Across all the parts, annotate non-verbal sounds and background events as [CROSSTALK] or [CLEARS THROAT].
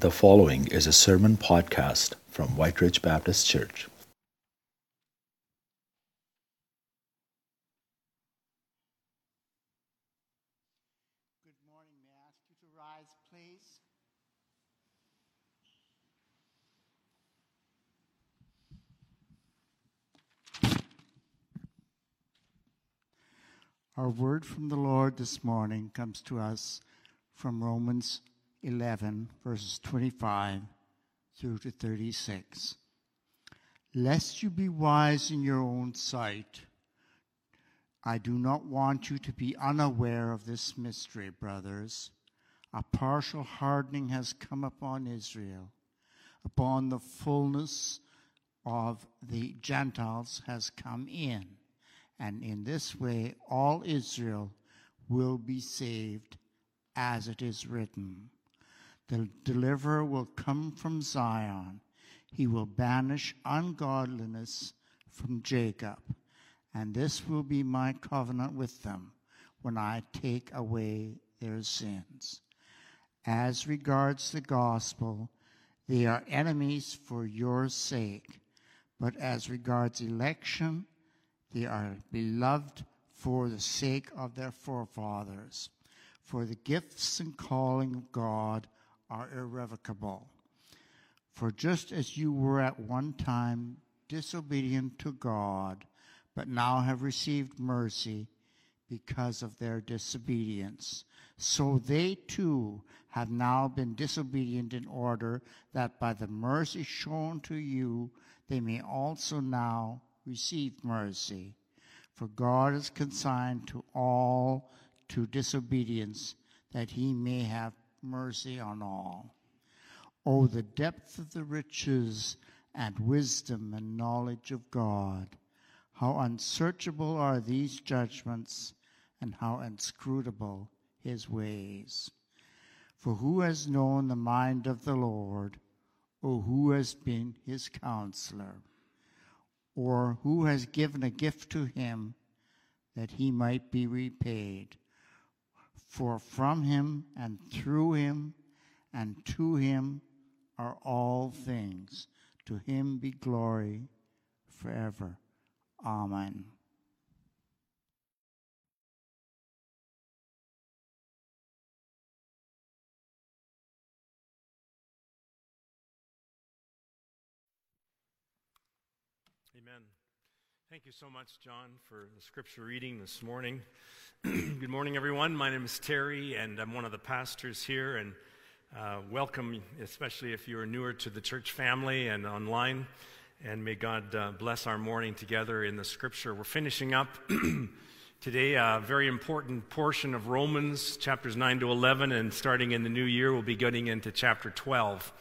The following is a sermon podcast from White Ridge Baptist Church. Good morning. May I ask you to rise, please? Our word from the Lord this morning comes to us from Romans 11, verses 25 through to 36. Lest you be wise in your own sight, I do not want you to be unaware of this mystery, brothers. A partial hardening has come upon Israel. Upon the fullness of the Gentiles has come in. And in this way, all Israel will be saved, as it is written. The deliverer will come from Zion. He will banish ungodliness from Jacob. And this will be my covenant with them when I take away their sins. As regards the gospel, they are enemies for your sake. But as regards election, they are beloved for the sake of their forefathers. For the gifts and calling of God are irrevocable. For just as you were at one time disobedient to God, but now have received mercy because of their disobedience, so they too have now been disobedient in order that by the mercy shown to you, they may also now receive mercy. For God is consigned to all to disobedience, that he may have mercy on all. Oh, the depth of the riches and wisdom and knowledge of God! How unsearchable are these judgments, and how inscrutable his ways. For who has known the mind of the Lord, or who has been his counselor? Or who has given a gift to him that he might be repaid? For from him and through him and to him are all things. To him be glory forever. Amen. Thank you so much, John, for the scripture reading this morning. [CLEARS THROAT] Good morning, everyone. My name is Terry, and I'm one of the pastors here. And uh, welcome, especially if you are newer to the church family and online. And may God uh, bless our morning together in the scripture. We're finishing up [CLEARS THROAT] today a very important portion of Romans, chapters 9 to 11. And starting in the new year, we'll be getting into chapter 12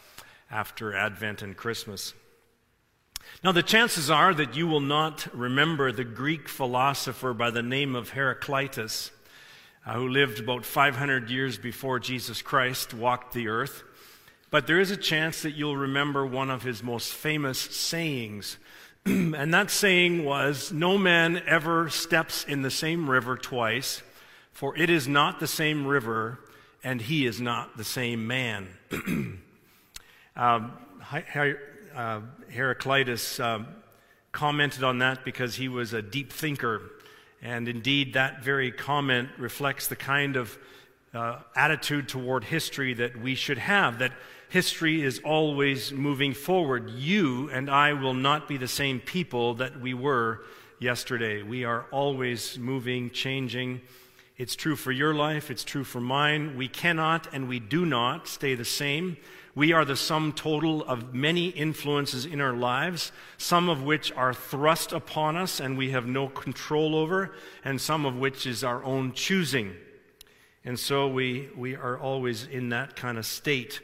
after Advent and Christmas. Now, the chances are that you will not remember the Greek philosopher by the name of Heraclitus, uh, who lived about 500 years before Jesus Christ walked the earth. But there is a chance that you'll remember one of his most famous sayings. [CLEARS THROAT] and that saying was No man ever steps in the same river twice, for it is not the same river, and he is not the same man. [CLEARS THROAT] um, uh, Heraclitus uh, commented on that because he was a deep thinker. And indeed, that very comment reflects the kind of uh, attitude toward history that we should have, that history is always moving forward. You and I will not be the same people that we were yesterday. We are always moving, changing. It's true for your life, it's true for mine. We cannot and we do not stay the same. We are the sum total of many influences in our lives, some of which are thrust upon us and we have no control over, and some of which is our own choosing. And so we, we are always in that kind of state.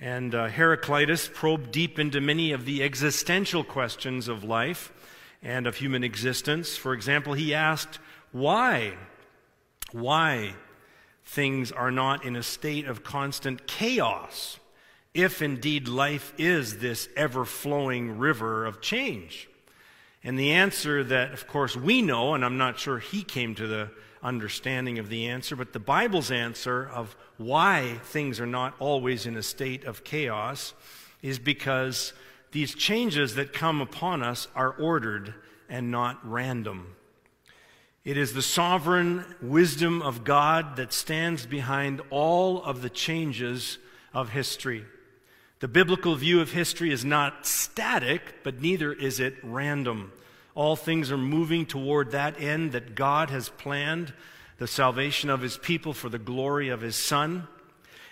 And uh, Heraclitus probed deep into many of the existential questions of life and of human existence. For example, he asked, why? Why things are not in a state of constant chaos? If indeed life is this ever flowing river of change? And the answer that, of course, we know, and I'm not sure he came to the understanding of the answer, but the Bible's answer of why things are not always in a state of chaos is because these changes that come upon us are ordered and not random. It is the sovereign wisdom of God that stands behind all of the changes of history. The biblical view of history is not static, but neither is it random. All things are moving toward that end that God has planned the salvation of his people for the glory of his Son.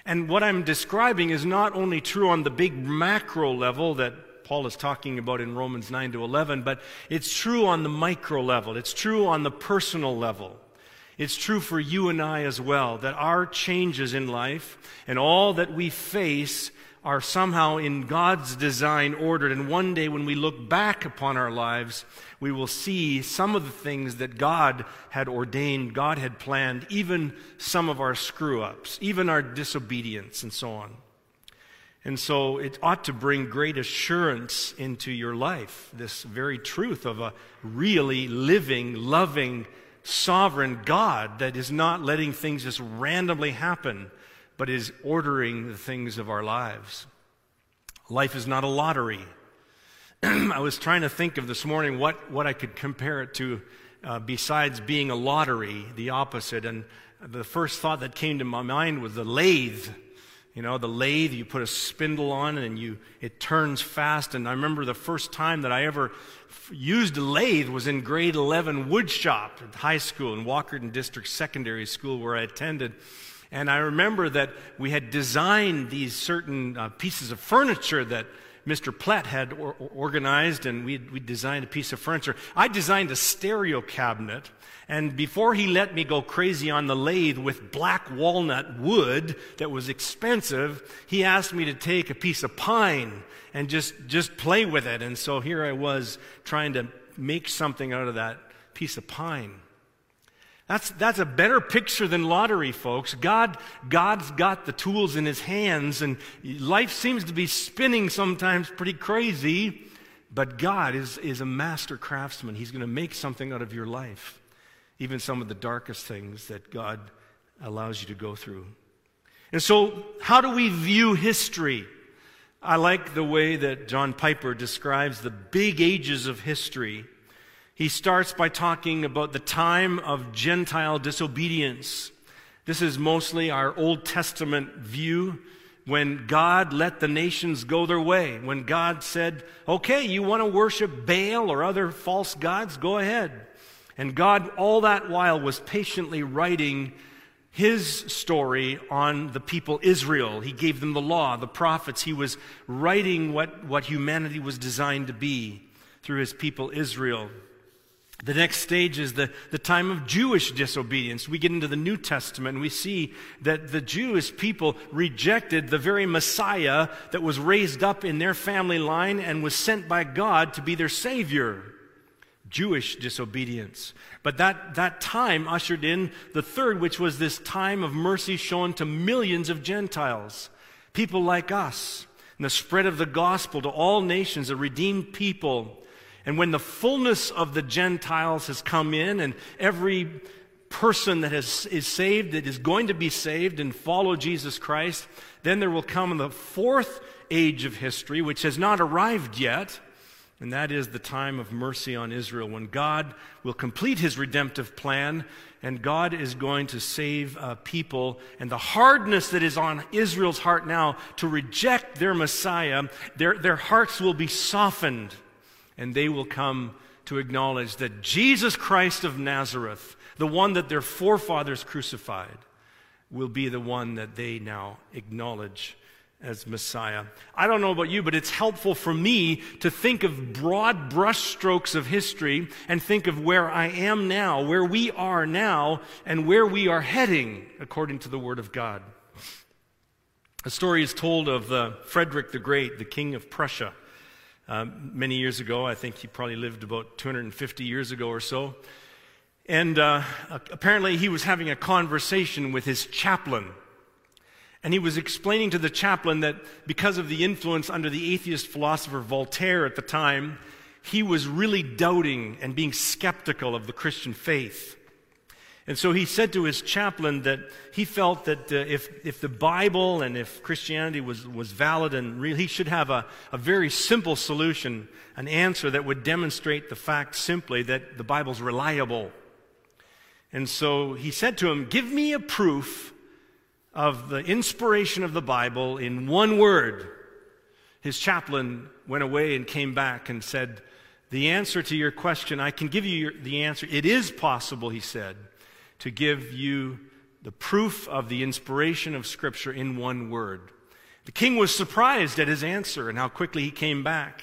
And what I'm describing is not only true on the big macro level that Paul is talking about in Romans 9 to 11, but it's true on the micro level. It's true on the personal level. It's true for you and I as well that our changes in life and all that we face are somehow in God's design ordered. And one day when we look back upon our lives, we will see some of the things that God had ordained, God had planned, even some of our screw ups, even our disobedience, and so on. And so it ought to bring great assurance into your life, this very truth of a really living, loving, sovereign God that is not letting things just randomly happen but is ordering the things of our lives. Life is not a lottery. [CLEARS THROAT] I was trying to think of this morning what, what I could compare it to uh, besides being a lottery, the opposite. And the first thought that came to my mind was the lathe. You know, the lathe, you put a spindle on and you, it turns fast. And I remember the first time that I ever used a lathe was in grade 11 wood shop at high school in Walkerton District Secondary School where I attended. And I remember that we had designed these certain uh, pieces of furniture that Mr. Platt had or- organized, and we we designed a piece of furniture. I designed a stereo cabinet, and before he let me go crazy on the lathe with black walnut wood that was expensive, he asked me to take a piece of pine and just, just play with it. And so here I was trying to make something out of that piece of pine. That's, that's a better picture than lottery, folks. God, God's got the tools in his hands, and life seems to be spinning sometimes pretty crazy, but God is, is a master craftsman. He's going to make something out of your life, even some of the darkest things that God allows you to go through. And so, how do we view history? I like the way that John Piper describes the big ages of history. He starts by talking about the time of Gentile disobedience. This is mostly our Old Testament view when God let the nations go their way. When God said, okay, you want to worship Baal or other false gods? Go ahead. And God, all that while, was patiently writing his story on the people Israel. He gave them the law, the prophets. He was writing what, what humanity was designed to be through his people Israel. The next stage is the, the time of Jewish disobedience. We get into the New Testament and we see that the Jewish people rejected the very Messiah that was raised up in their family line and was sent by God to be their Savior. Jewish disobedience. But that, that time ushered in the third, which was this time of mercy shown to millions of Gentiles, people like us, and the spread of the gospel to all nations, a redeemed people and when the fullness of the Gentiles has come in and every person that has, is saved, that is going to be saved and follow Jesus Christ, then there will come the fourth age of history, which has not arrived yet. And that is the time of mercy on Israel, when God will complete his redemptive plan and God is going to save uh, people. And the hardness that is on Israel's heart now to reject their Messiah, their, their hearts will be softened and they will come to acknowledge that Jesus Christ of Nazareth, the one that their forefathers crucified, will be the one that they now acknowledge as Messiah. I don't know about you, but it's helpful for me to think of broad brushstrokes of history and think of where I am now, where we are now, and where we are heading according to the Word of God. A story is told of uh, Frederick the Great, the King of Prussia um, many years ago. I think he probably lived about 250 years ago or so. And uh, apparently, he was having a conversation with his chaplain. And he was explaining to the chaplain that because of the influence under the atheist philosopher Voltaire at the time, he was really doubting and being skeptical of the Christian faith. And so he said to his chaplain that he felt that uh, if, if the Bible and if Christianity was, was valid and real, he should have a, a very simple solution, an answer that would demonstrate the fact simply that the Bible's reliable. And so he said to him, Give me a proof of the inspiration of the Bible in one word. His chaplain went away and came back and said, The answer to your question, I can give you your, the answer. It is possible, he said to give you the proof of the inspiration of Scripture in one word. The king was surprised at his answer and how quickly he came back.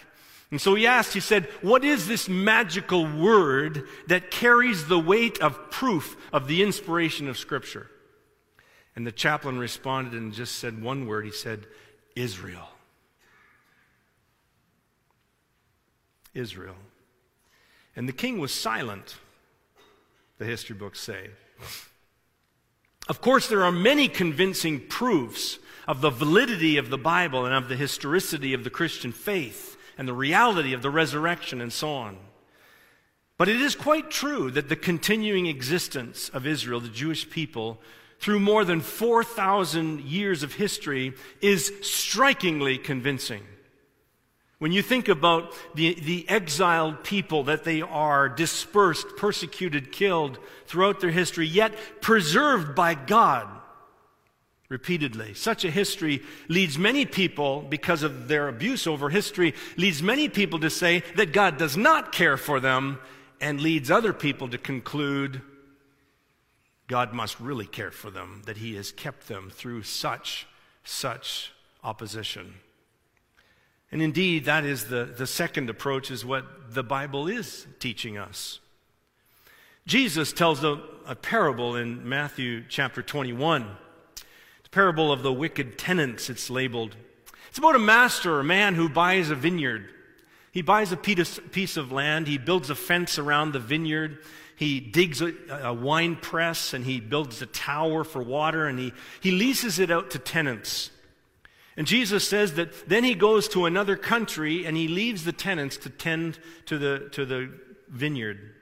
And so he asked, he said, What is this magical word that carries the weight of proof of the inspiration of Scripture? And the chaplain responded and just said one word. He said, Israel. Israel. And the king was silent, the history books say. Of course, there are many convincing proofs of the validity of the Bible and of the historicity of the Christian faith and the reality of the resurrection and so on. But it is quite true that the continuing existence of Israel, the Jewish people, through more than 4,000 years of history is strikingly convincing. When you think about the, the exiled people that they are, dispersed, persecuted, killed throughout their history, yet preserved by God repeatedly. Such a history leads many people, because of their abuse over history, leads many people to say that God does not care for them and leads other people to conclude God must really care for them, that He has kept them through such, such opposition. And indeed, that is the, the second approach, is what the Bible is teaching us. Jesus tells a, a parable in Matthew chapter 21. The parable of the wicked tenants, it's labeled. It's about a master, a man who buys a vineyard. He buys a piece of land, he builds a fence around the vineyard, he digs a, a, wine press, and he builds a tower for water, and he, he leases it out to tenants. And Jesus says that then he goes to another country and he leaves the tenants to tend to the, to the vineyard.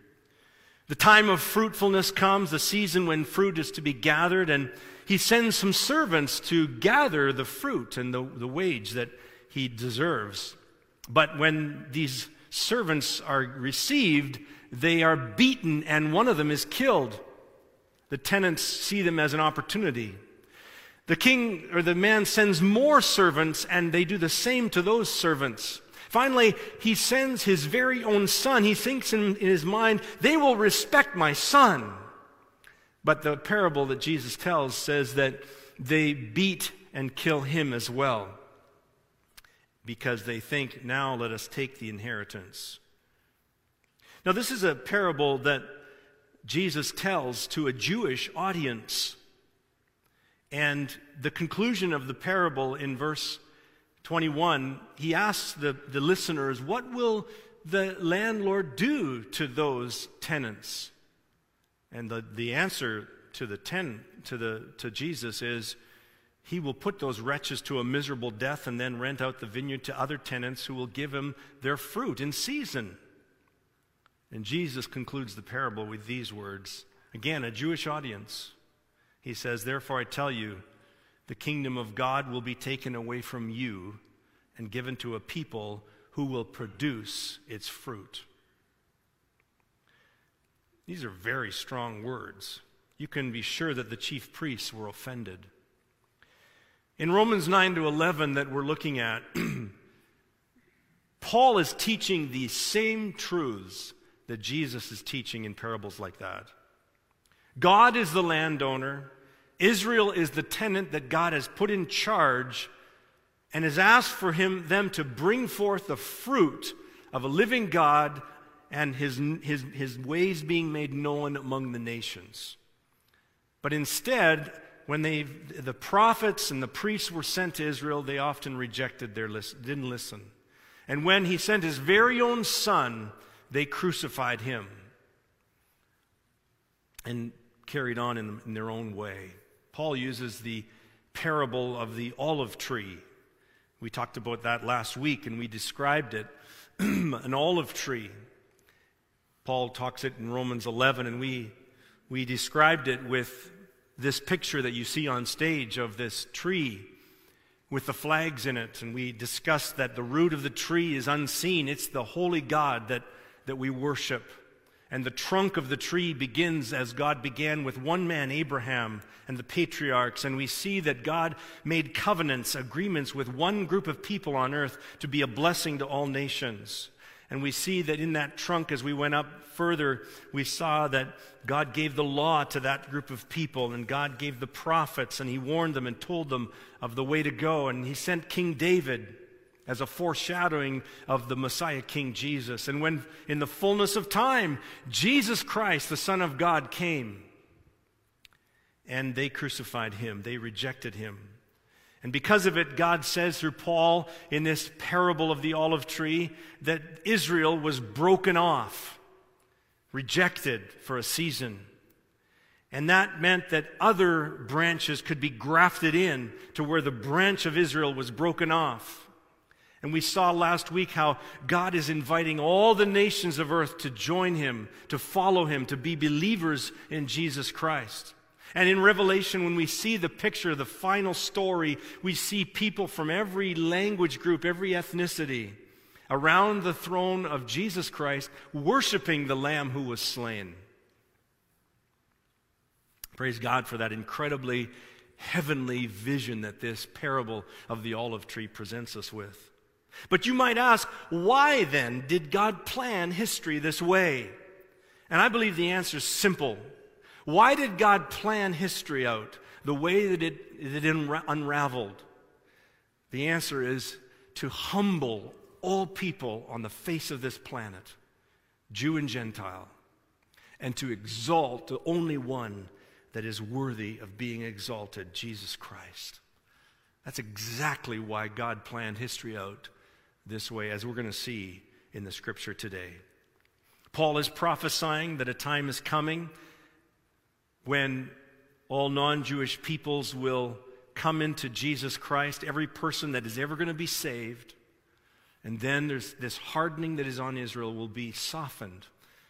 The time of fruitfulness comes, the season when fruit is to be gathered, and he sends some servants to gather the fruit and the, the wage that he deserves. But when these servants are received, they are beaten and one of them is killed. The tenants see them as an opportunity. The king or the man sends more servants, and they do the same to those servants. Finally, he sends his very own son. He thinks in, in, his mind, they will respect my son. But the parable that Jesus tells says that they beat and kill him as well because they think, now let us take the inheritance. Now, this is a parable that Jesus tells to a Jewish audience. And the conclusion of the parable in verse 21, he asks the, the listeners, What will the landlord do to those tenants? And the, the answer to the ten, to, the, to Jesus is, he will put those wretches to a miserable death and then rent out the vineyard to other tenants who will give him their fruit in season. And Jesus concludes the parable with these words. Again, a Jewish audience. He says, Therefore I tell you, the kingdom of God will be taken away from you and given to a people who will produce its fruit. These are very strong words. You can be sure that the chief priests were offended. In Romans 9 to 11, that we're looking at, [CLEARS THROAT] Paul is teaching the same truths that Jesus is teaching in parables like that. God is the landowner, Israel is the tenant that God has put in charge and has asked for him, them to bring forth the fruit of a living God and his, his, his ways being made known among the nations. But instead, when they, the prophets and the priests were sent to Israel, they often rejected their list, didn't listen. And when he sent his very own son, they crucified him and carried on in, in their own way. Paul uses the parable of the olive tree. We talked about that last week and we described it. [CLEARS THROAT] An olive tree. Paul talks it in Romans 11, and we we described it with this picture that you see on stage of this tree with the flags in it. And we discussed that the root of the tree is unseen. It's the holy God that, that we worship. And the trunk of the tree begins as God began with one man, Abraham, and the patriarchs. And we see that God made covenants, agreements with one group of people on earth to be a blessing to all nations. And we see that in that trunk, as we went up further, we saw that God gave the law to that group of people, and God gave the prophets, and He warned them and told them of the way to go. And He sent King David as a foreshadowing of the Messiah, King Jesus. And when, in the fullness of time, Jesus Christ, the Son of God, came, and they crucified Him, they rejected Him. And because of it, God says through Paul in this parable of the olive tree that Israel was broken off, rejected for a season. And that meant that other branches could be grafted in to where the branch of Israel was broken off. And we saw last week how God is inviting all the nations of earth to join him, to follow him, to be believers in Jesus Christ. And in Revelation, when we see the picture, the final story, we see people from every language group, every ethnicity, around the throne of Jesus Christ, worshiping the Lamb who was slain. Praise God for that incredibly heavenly vision that this parable of the olive tree presents us with. But you might ask, why then did God plan history this way? And I believe the answer is simple. Why did God plan history out the way that it, it unraveled? The answer is to humble all people on the face of this planet, Jew and Gentile, and to exalt the only one that is worthy of being exalted, Jesus Christ. That's exactly why God planned history out this way, as we're going to see in the scripture today. Paul is prophesying that a time is coming when all non Jewish peoples will come into Jesus Christ, every person that is ever going to be saved. And then there's this hardening that is on Israel will be softened,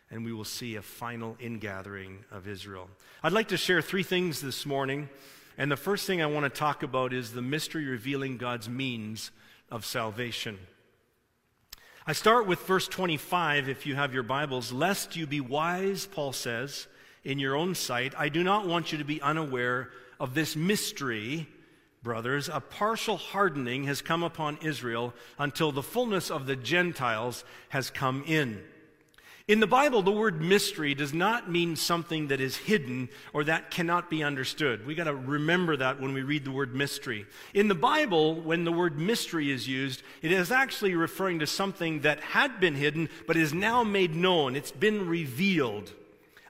and we will see a final ingathering of Israel. I'd like to share three things this morning. And the first thing I want to talk about is the mystery revealing God's means of salvation. I start with verse 25, if you have your Bibles. Lest you be wise, Paul says, in your own sight, I do not want you to be unaware of this mystery, brothers. A partial hardening has come upon Israel until the fullness of the Gentiles has come in. In the Bible, the word mystery does not mean something that is hidden or that cannot be understood. We got to remember that when we read the word mystery. In the Bible, when the word mystery is used, it is actually referring to something that had been hidden but is now made known. It's been revealed.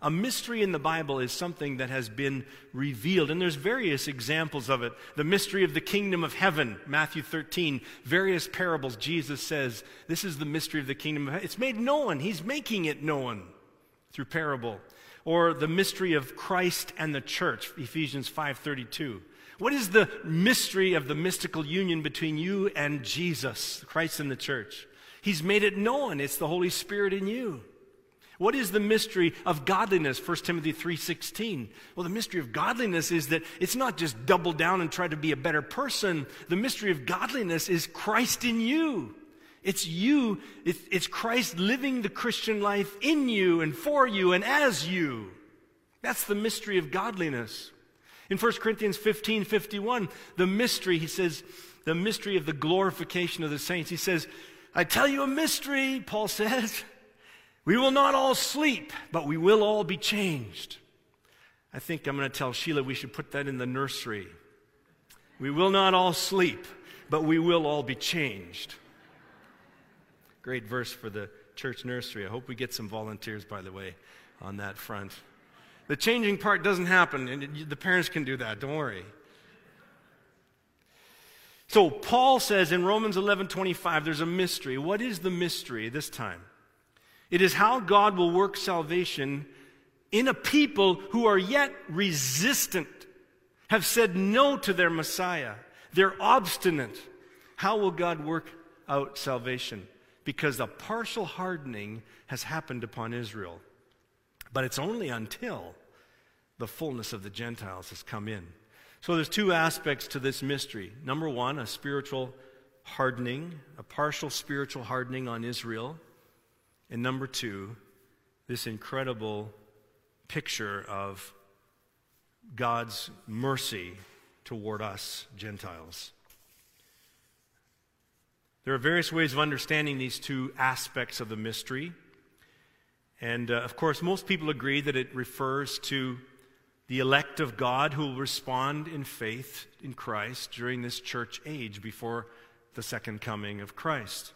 A mystery in the Bible is something that has been revealed, and there's various examples of it. The mystery of the kingdom of heaven, Matthew 13, various parables, Jesus says, This is the mystery of the kingdom of heaven. It's made known, He's making it known through parable. Or the mystery of Christ and the church, Ephesians 5:32. What is the mystery of the mystical union between you and Jesus, Christ and the church? He's made it known. It's the Holy Spirit in you. What is the mystery of godliness? 1 Timothy 3:16. Well, the mystery of godliness is that it's not just double down and try to be a better person. The mystery of godliness is Christ in you. It's you, it's Christ living the Christian life in you and for you and as you. That's the mystery of godliness. In 1 Corinthians 15 51, the mystery, he says, the mystery of the glorification of the saints. He says, I tell you a mystery, Paul [LAUGHS] says. We will not all sleep, but we will all be changed. I think I'm going to tell Sheila we should put that in the nursery. We will not all sleep, but we will all be changed. Great verse for the church nursery. I hope we get some volunteers, by the way, on that front. The changing part doesn't happen, and the parents can do that. Don't worry. So Paul says in Romans 11:25 there's a mystery. What is the mystery this time? It is how God will work salvation in a people who are yet resistant, have said no to their Messiah. They're obstinate. How will God work out salvation? Because a partial hardening has happened upon Israel. But it's only until the fullness of the Gentiles has come in. So there's two aspects to this mystery. Number one, a spiritual hardening, a partial spiritual hardening on Israel. And number two, this incredible picture of God's mercy toward us, Gentiles. There are various ways of understanding these two aspects of the mystery. And uh, of course, most people agree that it refers to the elect of God who will respond in faith in Christ during this church age before the second coming of Christ.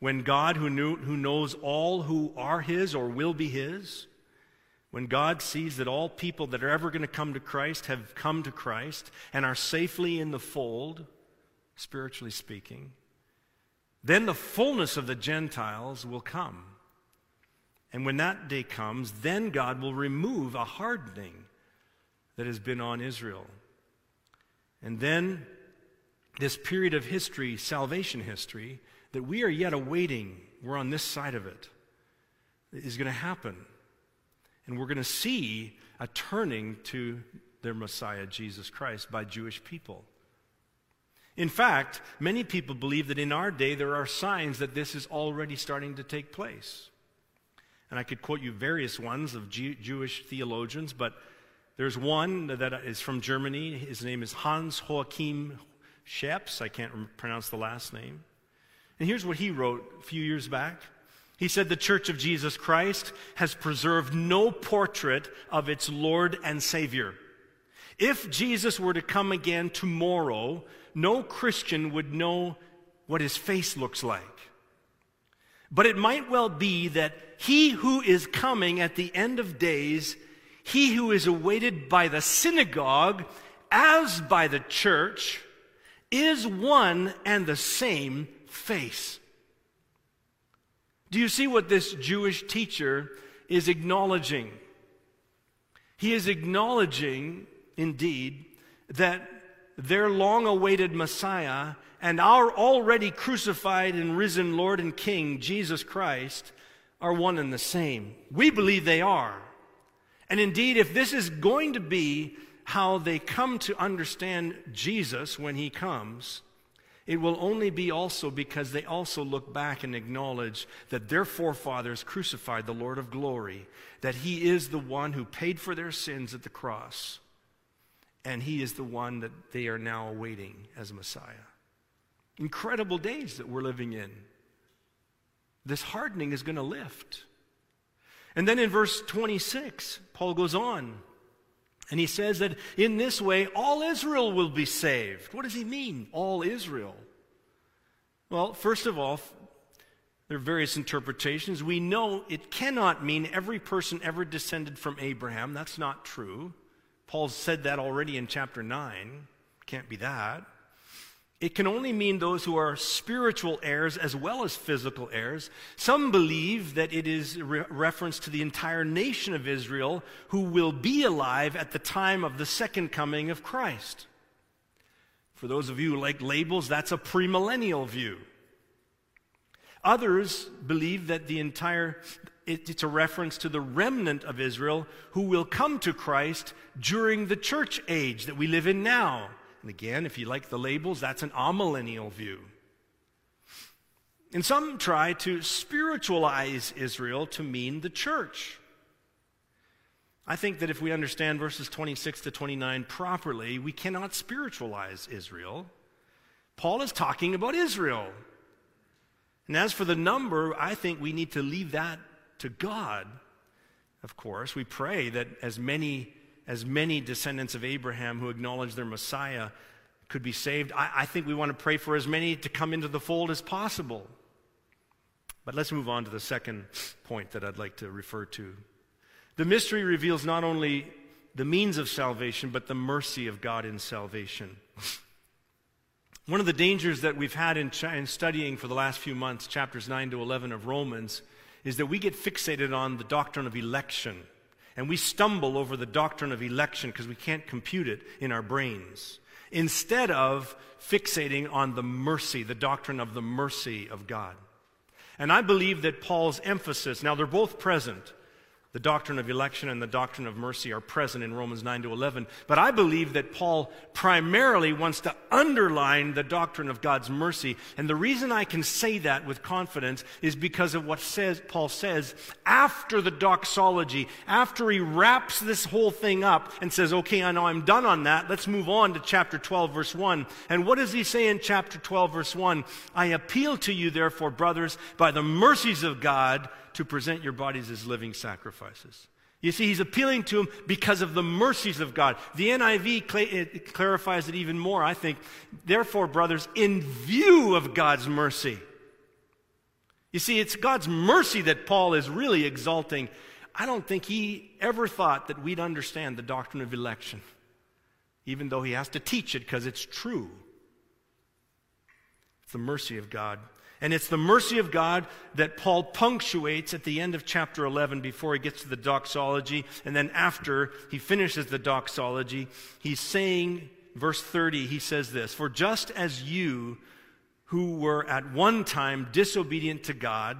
When God, who, knew, who knows all who are His or will be His, when God sees that all people that are ever going to come to Christ have come to Christ and are safely in the fold, spiritually speaking, then the fullness of the Gentiles will come. And when that day comes, then God will remove a hardening that has been on Israel. And then this period of history, salvation history, that we are yet awaiting, we're on this side of it, is going to happen. And we're going to see a turning to their Messiah, Jesus Christ, by Jewish people. In fact, many people believe that in our day there are signs that this is already starting to take place. And I could quote you various ones of Jewish theologians, but there's one that is from Germany. His name is Hans Joachim Scheps. I can't pronounce the last name. And here's what he wrote a few years back. He said, The Church of Jesus Christ has preserved no portrait of its Lord and Savior. If Jesus were to come again tomorrow, no Christian would know what his face looks like. But it might well be that he who is coming at the end of days, he who is awaited by the synagogue as by the church, is one and the same face. Do you see what this Jewish teacher is acknowledging? He is acknowledging, indeed, that their long awaited Messiah and our already crucified and risen Lord and King, Jesus Christ, are one and the same. We believe they are. And indeed, if this is going to be how they come to understand Jesus when he comes, it will only be also because they also look back and acknowledge that their forefathers crucified the Lord of glory, that He is the one who paid for their sins at the cross, and He is the one that they are now awaiting as Messiah. Incredible days that we're living in. This hardening is going to lift. And then in verse 26, Paul goes on. And he says that in this way, all Israel will be saved. What does he mean, all Israel? Well, first of all, there are various interpretations. We know it cannot mean every person ever descended from Abraham. That's not true. Paul said that already in chapter 9. Can't be that. It can only mean those who are spiritual heirs as well as physical heirs. Some believe that it is re- reference to the entire nation of Israel who will be alive at the time of the second coming of Christ. For those of you who like labels, that's a premillennial view. Others believe that the entire it, it's a reference to the remnant of Israel who will come to Christ during the church age that we live in now. And again, if you like the labels, that's an amillennial view. And some try to spiritualize Israel to mean the church. I think that if we understand verses 26 to 29 properly, we cannot spiritualize Israel. Paul is talking about Israel. And as for the number, I think we need to leave that to God. Of course, we pray that as many as many descendants of Abraham who acknowledge their Messiah could be saved. I, I think we want to pray for as many to come into the fold as possible. But let's move on to the second point that I'd like to refer to. The mystery reveals not only the means of salvation, but the mercy of God in salvation. One of the dangers that we've had in, in, studying for the last few months, chapters 9 to 11 of Romans, is that we get fixated on the doctrine of election. And we stumble over the doctrine of election because we can't compute it in our brains. Instead of fixating on the mercy, the doctrine of the mercy of God. And I believe that Paul's emphasis, now they're both present, The doctrine of election and the doctrine of mercy are present in Romans 9 to 11. But I believe that Paul primarily wants to underline the doctrine of God's mercy. And the reason I can say that with confidence is because of what says, Paul says after the doxology, after he wraps this whole thing up and says, okay, I know I'm done on that. Let's move on to chapter 12, verse 1. And what does he say in chapter 12, verse 1? I appeal to you, therefore, brothers, by the mercies of God, to present your bodies as living sacrifices. You see, he's appealing to him because of the mercies of God. The NIV cl- clarifies it even more, I think. Therefore, brothers, in view of God's mercy. You see, it's God's mercy that Paul is really exalting. I don't think he ever thought that we'd understand the doctrine of election, even though he has to teach it because it's true. It's the mercy of God. And it's the mercy of God that Paul punctuates at the end of chapter 11 before he gets to the doxology. And then after he finishes the doxology, he's saying, verse 30, he says this For just as you who were at one time disobedient to God,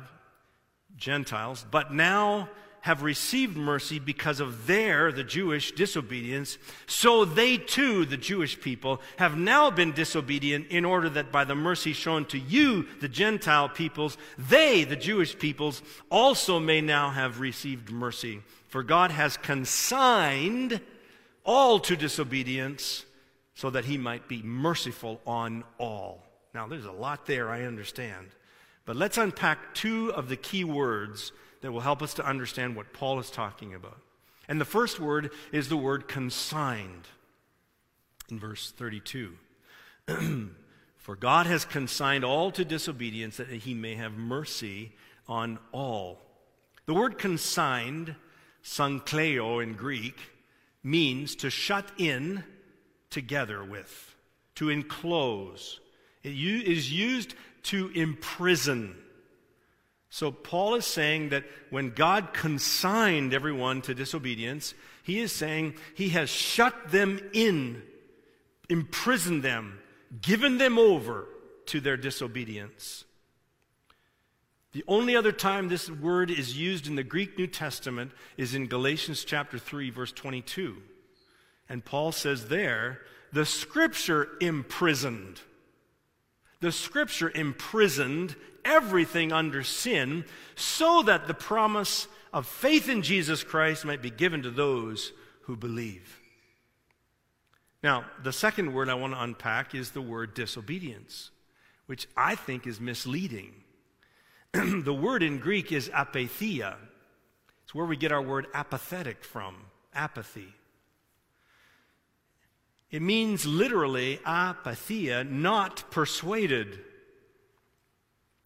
Gentiles, but now have received mercy because of their, the Jewish, disobedience, so they too, the Jewish people, have now been disobedient in order that by the mercy shown to you, the Gentile peoples, they, the Jewish peoples, also may now have received mercy. For God has consigned all to disobedience so that he might be merciful on all. Now, there's a lot there, I understand. But let's unpack two of the key words that will help us to understand what Paul is talking about. And the first word is the word consigned in verse 32. [CLEARS THROAT] For God has consigned all to disobedience that he may have mercy on all. The word consigned, sankleo in Greek, means to shut in together with, to enclose. It is used to imprison so Paul is saying that when God consigned everyone to disobedience, he is saying he has shut them in, imprisoned them, given them over to their disobedience. The only other time this word is used in the Greek New Testament is in Galatians chapter 3 verse 22. And Paul says there, the scripture imprisoned. The scripture imprisoned everything under sin so that the promise of faith in Jesus Christ might be given to those who believe. Now, the second word I want to unpack is the word disobedience, which I think is misleading. [CLEARS THROAT] the word in Greek is apatheia. It's where we get our word apathetic from, apathy. It means literally apatheia, not persuaded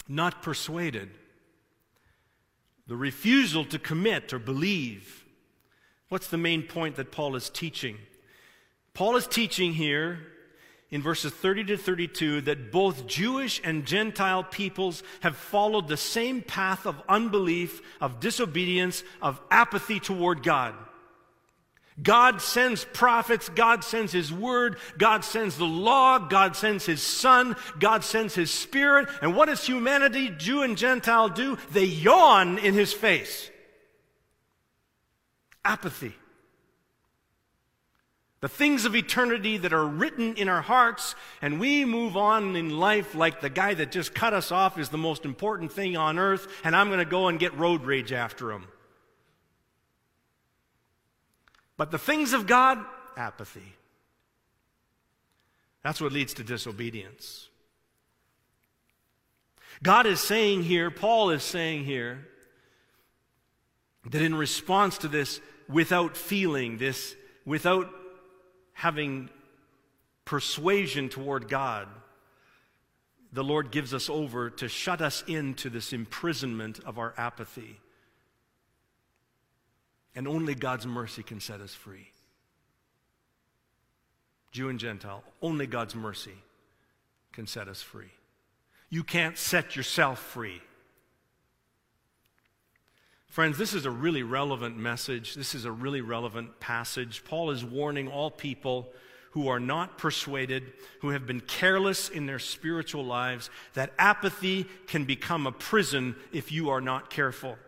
not persuaded. The refusal to commit or believe. What's the main point that Paul is teaching? Paul is teaching here in verses 30 to 32 that both Jewish and Gentile peoples have followed the same path of unbelief, of disobedience, of apathy toward God. God sends prophets, God sends His Word, God sends the law, God sends His Son, God sends His Spirit. And what does humanity, Jew and Gentile, do? They yawn in His face. Apathy. The things of eternity that are written in our hearts, and we move on in life like the guy that just cut us off is the most important thing on earth, and I'm going to go and get road rage after him. But the things of God, apathy. That's what leads to disobedience. God is saying here, Paul is saying here, that in response to this, without feeling, this, without having persuasion toward God, the Lord gives us over to shut us into this imprisonment of our apathy. And only God's mercy can set us free. Jew and Gentile, only God's mercy can set us free. You can't set yourself free. Friends, this is a really relevant message. This is a really relevant passage. Paul is warning all people who are not persuaded, who have been careless in their spiritual lives, that apathy can become a prison if you are not careful.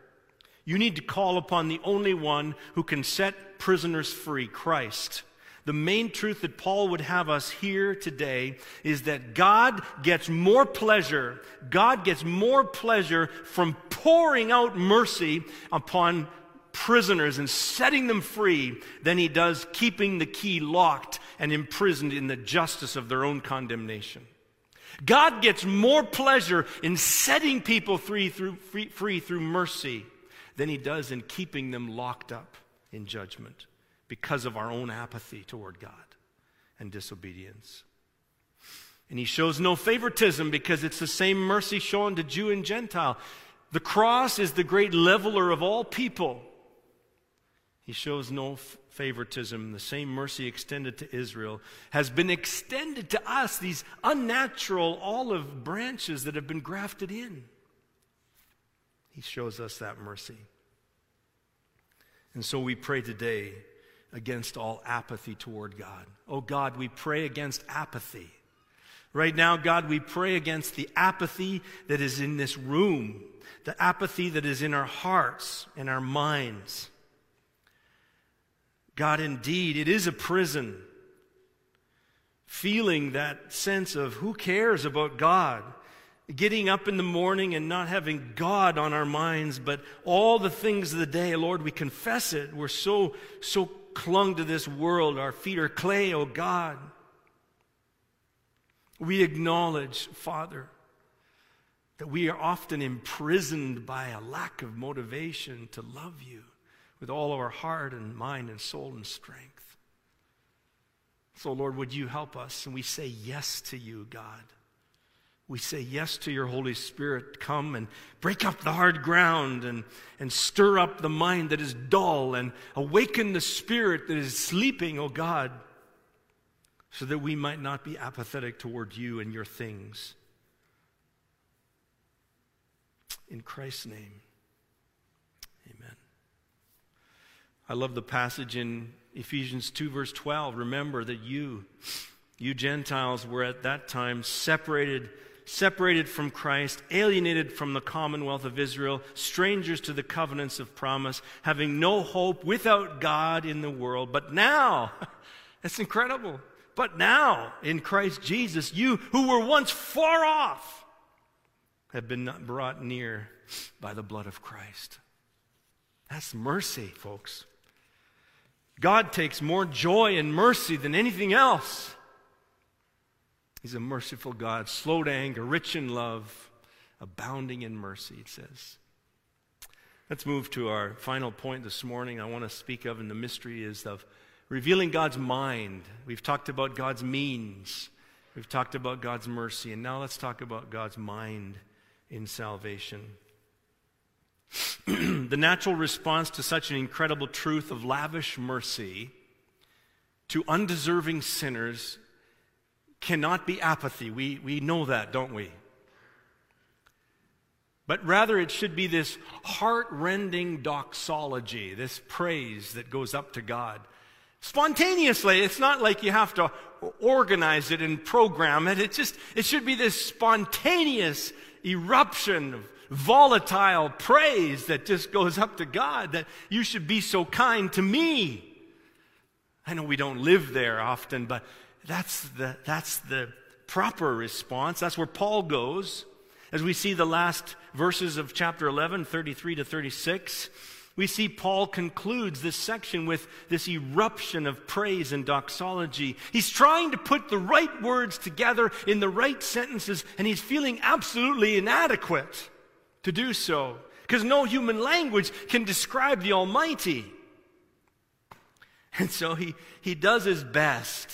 You need to call upon the only one who can set prisoners free, Christ. The main truth that Paul would have us hear today is that God gets more pleasure, God gets more pleasure from pouring out mercy upon prisoners and setting them free than he does keeping the key locked and imprisoned in the justice of their own condemnation. God gets more pleasure in setting people free through, free, free through mercy than he does in keeping them locked up in judgment because of our own apathy toward God and disobedience. And he shows no favoritism because it's the same mercy shown to Jew and Gentile. The cross is the great leveler of all people. He shows no favoritism. The same mercy extended to Israel has been extended to us, these unnatural olive branches that have been grafted in. He shows us that mercy. And so we pray today against all apathy toward God. Oh God, we pray against apathy. Right now, God, we pray against the apathy that is in this room, the apathy that is in our hearts and our minds. God, indeed, it is a prison. Feeling that sense of who cares about God. Getting up in the morning and not having God on our minds, but all the things of the day, Lord, we confess it. We're so, so clung to this world. Our feet are clay, oh God. We acknowledge, Father, that we are often imprisoned by a lack of motivation to love you with all of our heart and mind and soul and strength. So, Lord, would you help us? And we say yes to you, God. We say yes to your Holy Spirit. Come and break up the hard ground and, and stir up the mind that is dull and awaken the spirit that is sleeping, O oh God, so that we might not be apathetic toward you and your things. In Christ's name. Amen. I love the passage in Ephesians 2, verse 12. Remember that you, you Gentiles, were at that time separated, separated from Christ, alienated from the commonwealth of Israel, strangers to the covenants of promise, having no hope without God in the world. But now, [LAUGHS] that's incredible. But now, in Christ Jesus, you who were once far off have been brought near by the blood of Christ. That's mercy, folks. God takes more joy in mercy than anything else. He's a merciful God, slow to anger, rich in love, abounding in mercy, it says. Let's move to our final point this morning. I want to speak of, and the mystery is of revealing God's mind. We've talked about God's means, we've talked about God's mercy, and now let's talk about God's mind in salvation. [CLEARS THROAT] the natural response to such an incredible truth of lavish mercy to undeserving sinners cannot be apathy. We, we know that, don't we? But rather, it should be this heart rending doxology, this praise that goes up to God. Spontaneously, it's not like you have to organize it and program it. It just, it should be this spontaneous eruption of volatile praise that just goes up to God that you should be so kind to me. I know we don't live there often, but that's the, that's the proper response. That's where Paul goes. As we see the last verses of chapter 11, 33 to 36, we see Paul concludes this section with this eruption of praise and doxology. He's trying to put the right words together in the right sentences, and he's feeling absolutely inadequate to do so because no human language can describe the Almighty. And so he, he does his best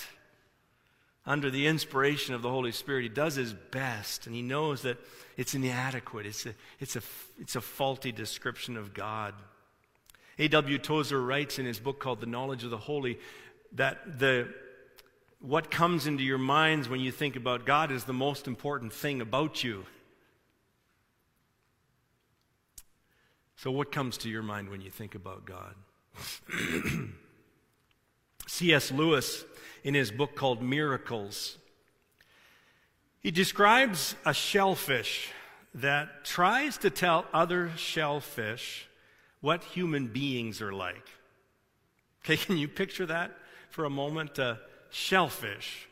under the inspiration of the Holy Spirit. He does his best, and he knows that it's inadequate, it's a, it's a, it's a faulty description of God. A.W. Tozer writes in his book called The Knowledge of the Holy that the, what comes into your minds when you think about God is the most important thing about you. So, what comes to your mind when you think about God? [CLEARS THROAT] C.S. Lewis, in his book called Miracles, he describes a shellfish that tries to tell other shellfish what human beings are like. Okay, [LAUGHS] can you picture that for a moment? Uh, shellfish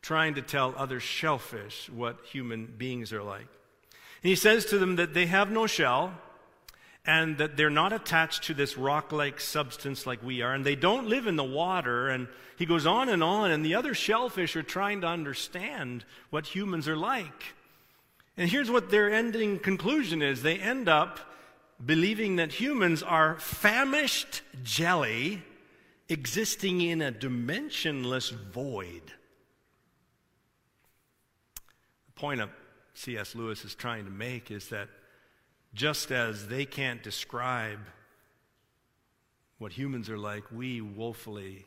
trying to tell other shellfish what human beings are like. And he says to them that they have no shell and that they're not attached to this rock like substance like we are, and they don't live in the water. And he goes on and on, and the other shellfish are trying to understand what humans are like. And here's what their ending conclusion is they end up believing that humans are famished jelly existing in a dimensionless void. The point of C.S. Lewis is trying to make is that just as they can't describe what humans are like, we woefully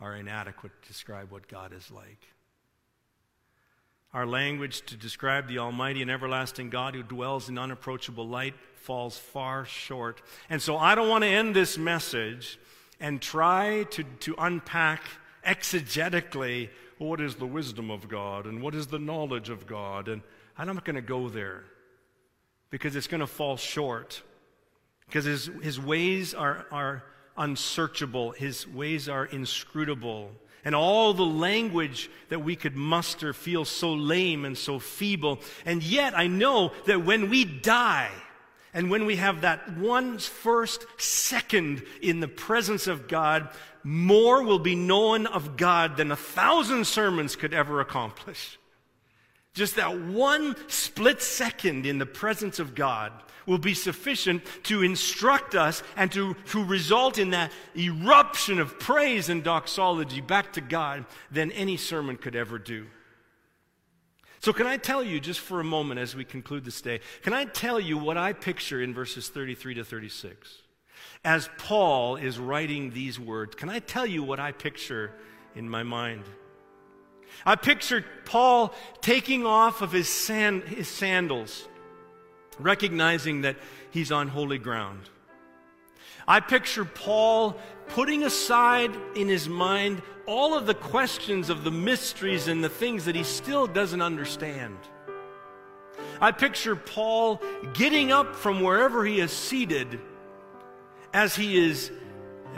are inadequate to describe what God is like. Our language to describe the Almighty and everlasting God who dwells in unapproachable light falls far short. And so I don't want to end this message and try to, to unpack exegetically what is the wisdom of God and what is the knowledge of God. And I'm not going to go there because it's going to fall short. Because his, his ways are, are unsearchable, his ways are inscrutable. And all the language that we could muster feels so lame and so feeble. And yet I know that when we die, and when we have that one first second in the presence of God, more will be known of God than a thousand sermons could ever accomplish. Just that one split second in the presence of God will be sufficient to instruct us and to, to result in that eruption of praise and doxology back to God than any sermon could ever do. So, can I tell you, just for a moment as we conclude this day, can I tell you what I picture in verses 33 to 36? As Paul is writing these words, can I tell you what I picture in my mind? I picture Paul taking off of his, sand, his sandals, recognizing that he's on holy ground. I picture Paul putting aside in his mind all of the questions of the mysteries and the things that he still doesn't understand. I picture Paul getting up from wherever he is seated as he is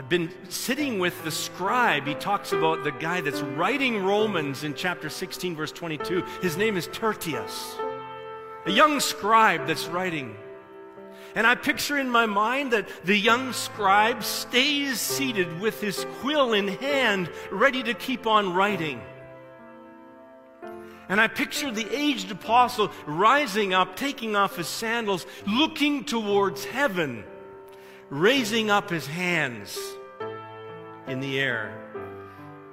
been sitting with the scribe. He talks about the guy that's writing Romans in chapter 16, verse 22. His name is Tertius, a young scribe that's writing. And I picture in my mind that the young scribe stays seated with his quill in hand, ready to keep on writing. And I picture the aged apostle rising up, taking off his sandals, looking towards heaven raising up his hands in the air.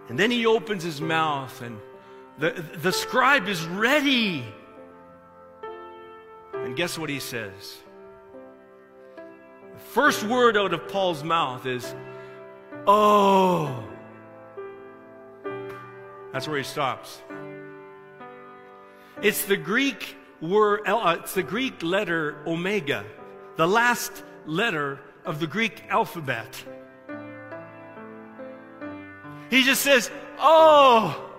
And then he opens his mouth, and the, the scribe is ready. And guess what he says? The first word out of Paul's mouth is, Oh. That's where he stops. It's the Greek word, uh, it's the Greek letter omega, the last letter of the Greek alphabet. He just says, Oh.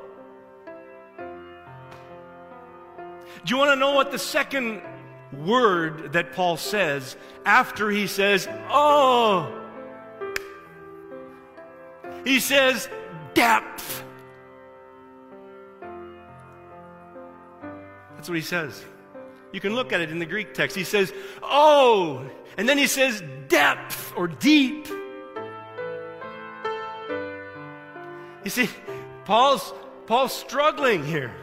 Do you want to know what the second word that Paul says after he says, Oh? He says, Depth. That's what he says. You can look at it in the Greek text. He says, Oh, and then he says, depth or deep. You see, Paul's, Paul's struggling here.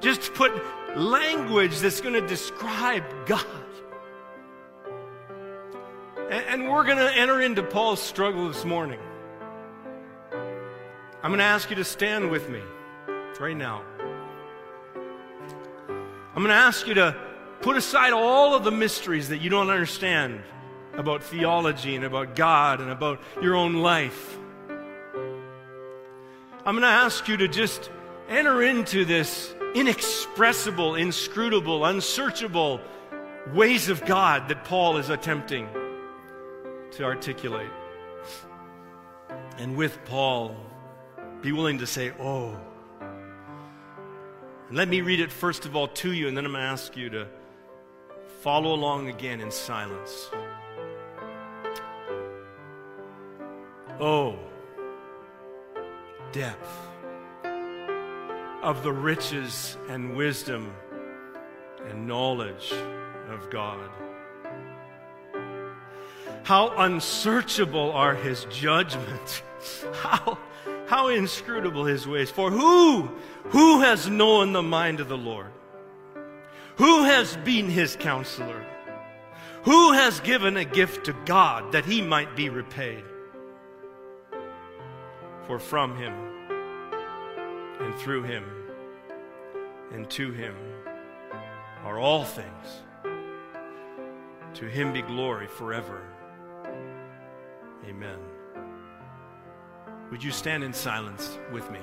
Just to put language that's going to describe God. And, and we're going to enter into Paul's struggle this morning. I'm going to ask you to stand with me right now. I'm going to ask you to put aside all of the mysteries that you don't understand about theology and about God and about your own life. I'm going to ask you to just enter into this inexpressible, inscrutable, unsearchable ways of God that Paul is attempting to articulate. And with Paul, be willing to say, Oh, let me read it first of all to you, and then I'm going to ask you to follow along again in silence. Oh, depth of the riches and wisdom and knowledge of God. How unsearchable are his judgments. [LAUGHS] How how inscrutable his ways. For who, who has known the mind of the Lord? Who has been his counselor? Who has given a gift to God that he might be repaid? For from him and through him and to him are all things. To him be glory forever. Amen. Would you stand in silence with me?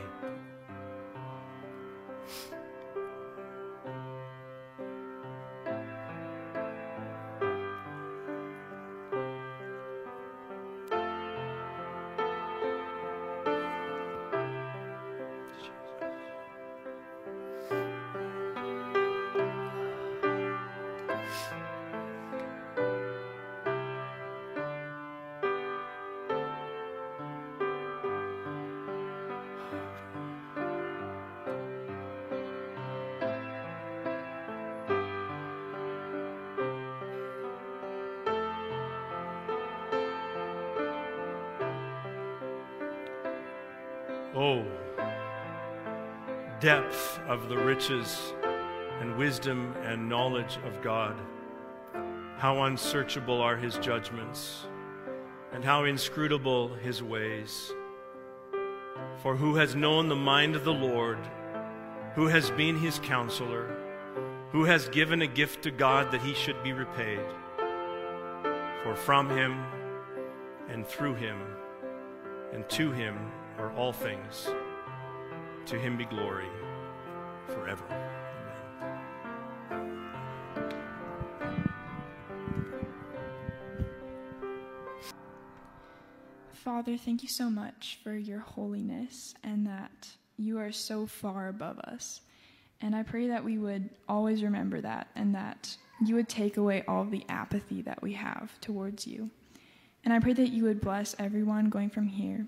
Oh, depth of the riches and wisdom and knowledge of God. How unsearchable are his judgments, and how inscrutable his ways. For who has known the mind of the Lord? Who has been his counselor? Who has given a gift to God that he should be repaid? For from him and through him and to him all things. To him be glory forever. Amen. Father, thank you so much for your holiness and that you are so far above us. And I pray that we would always remember that and that you would take away all the apathy that we have towards you. And I pray that you would bless everyone going from here.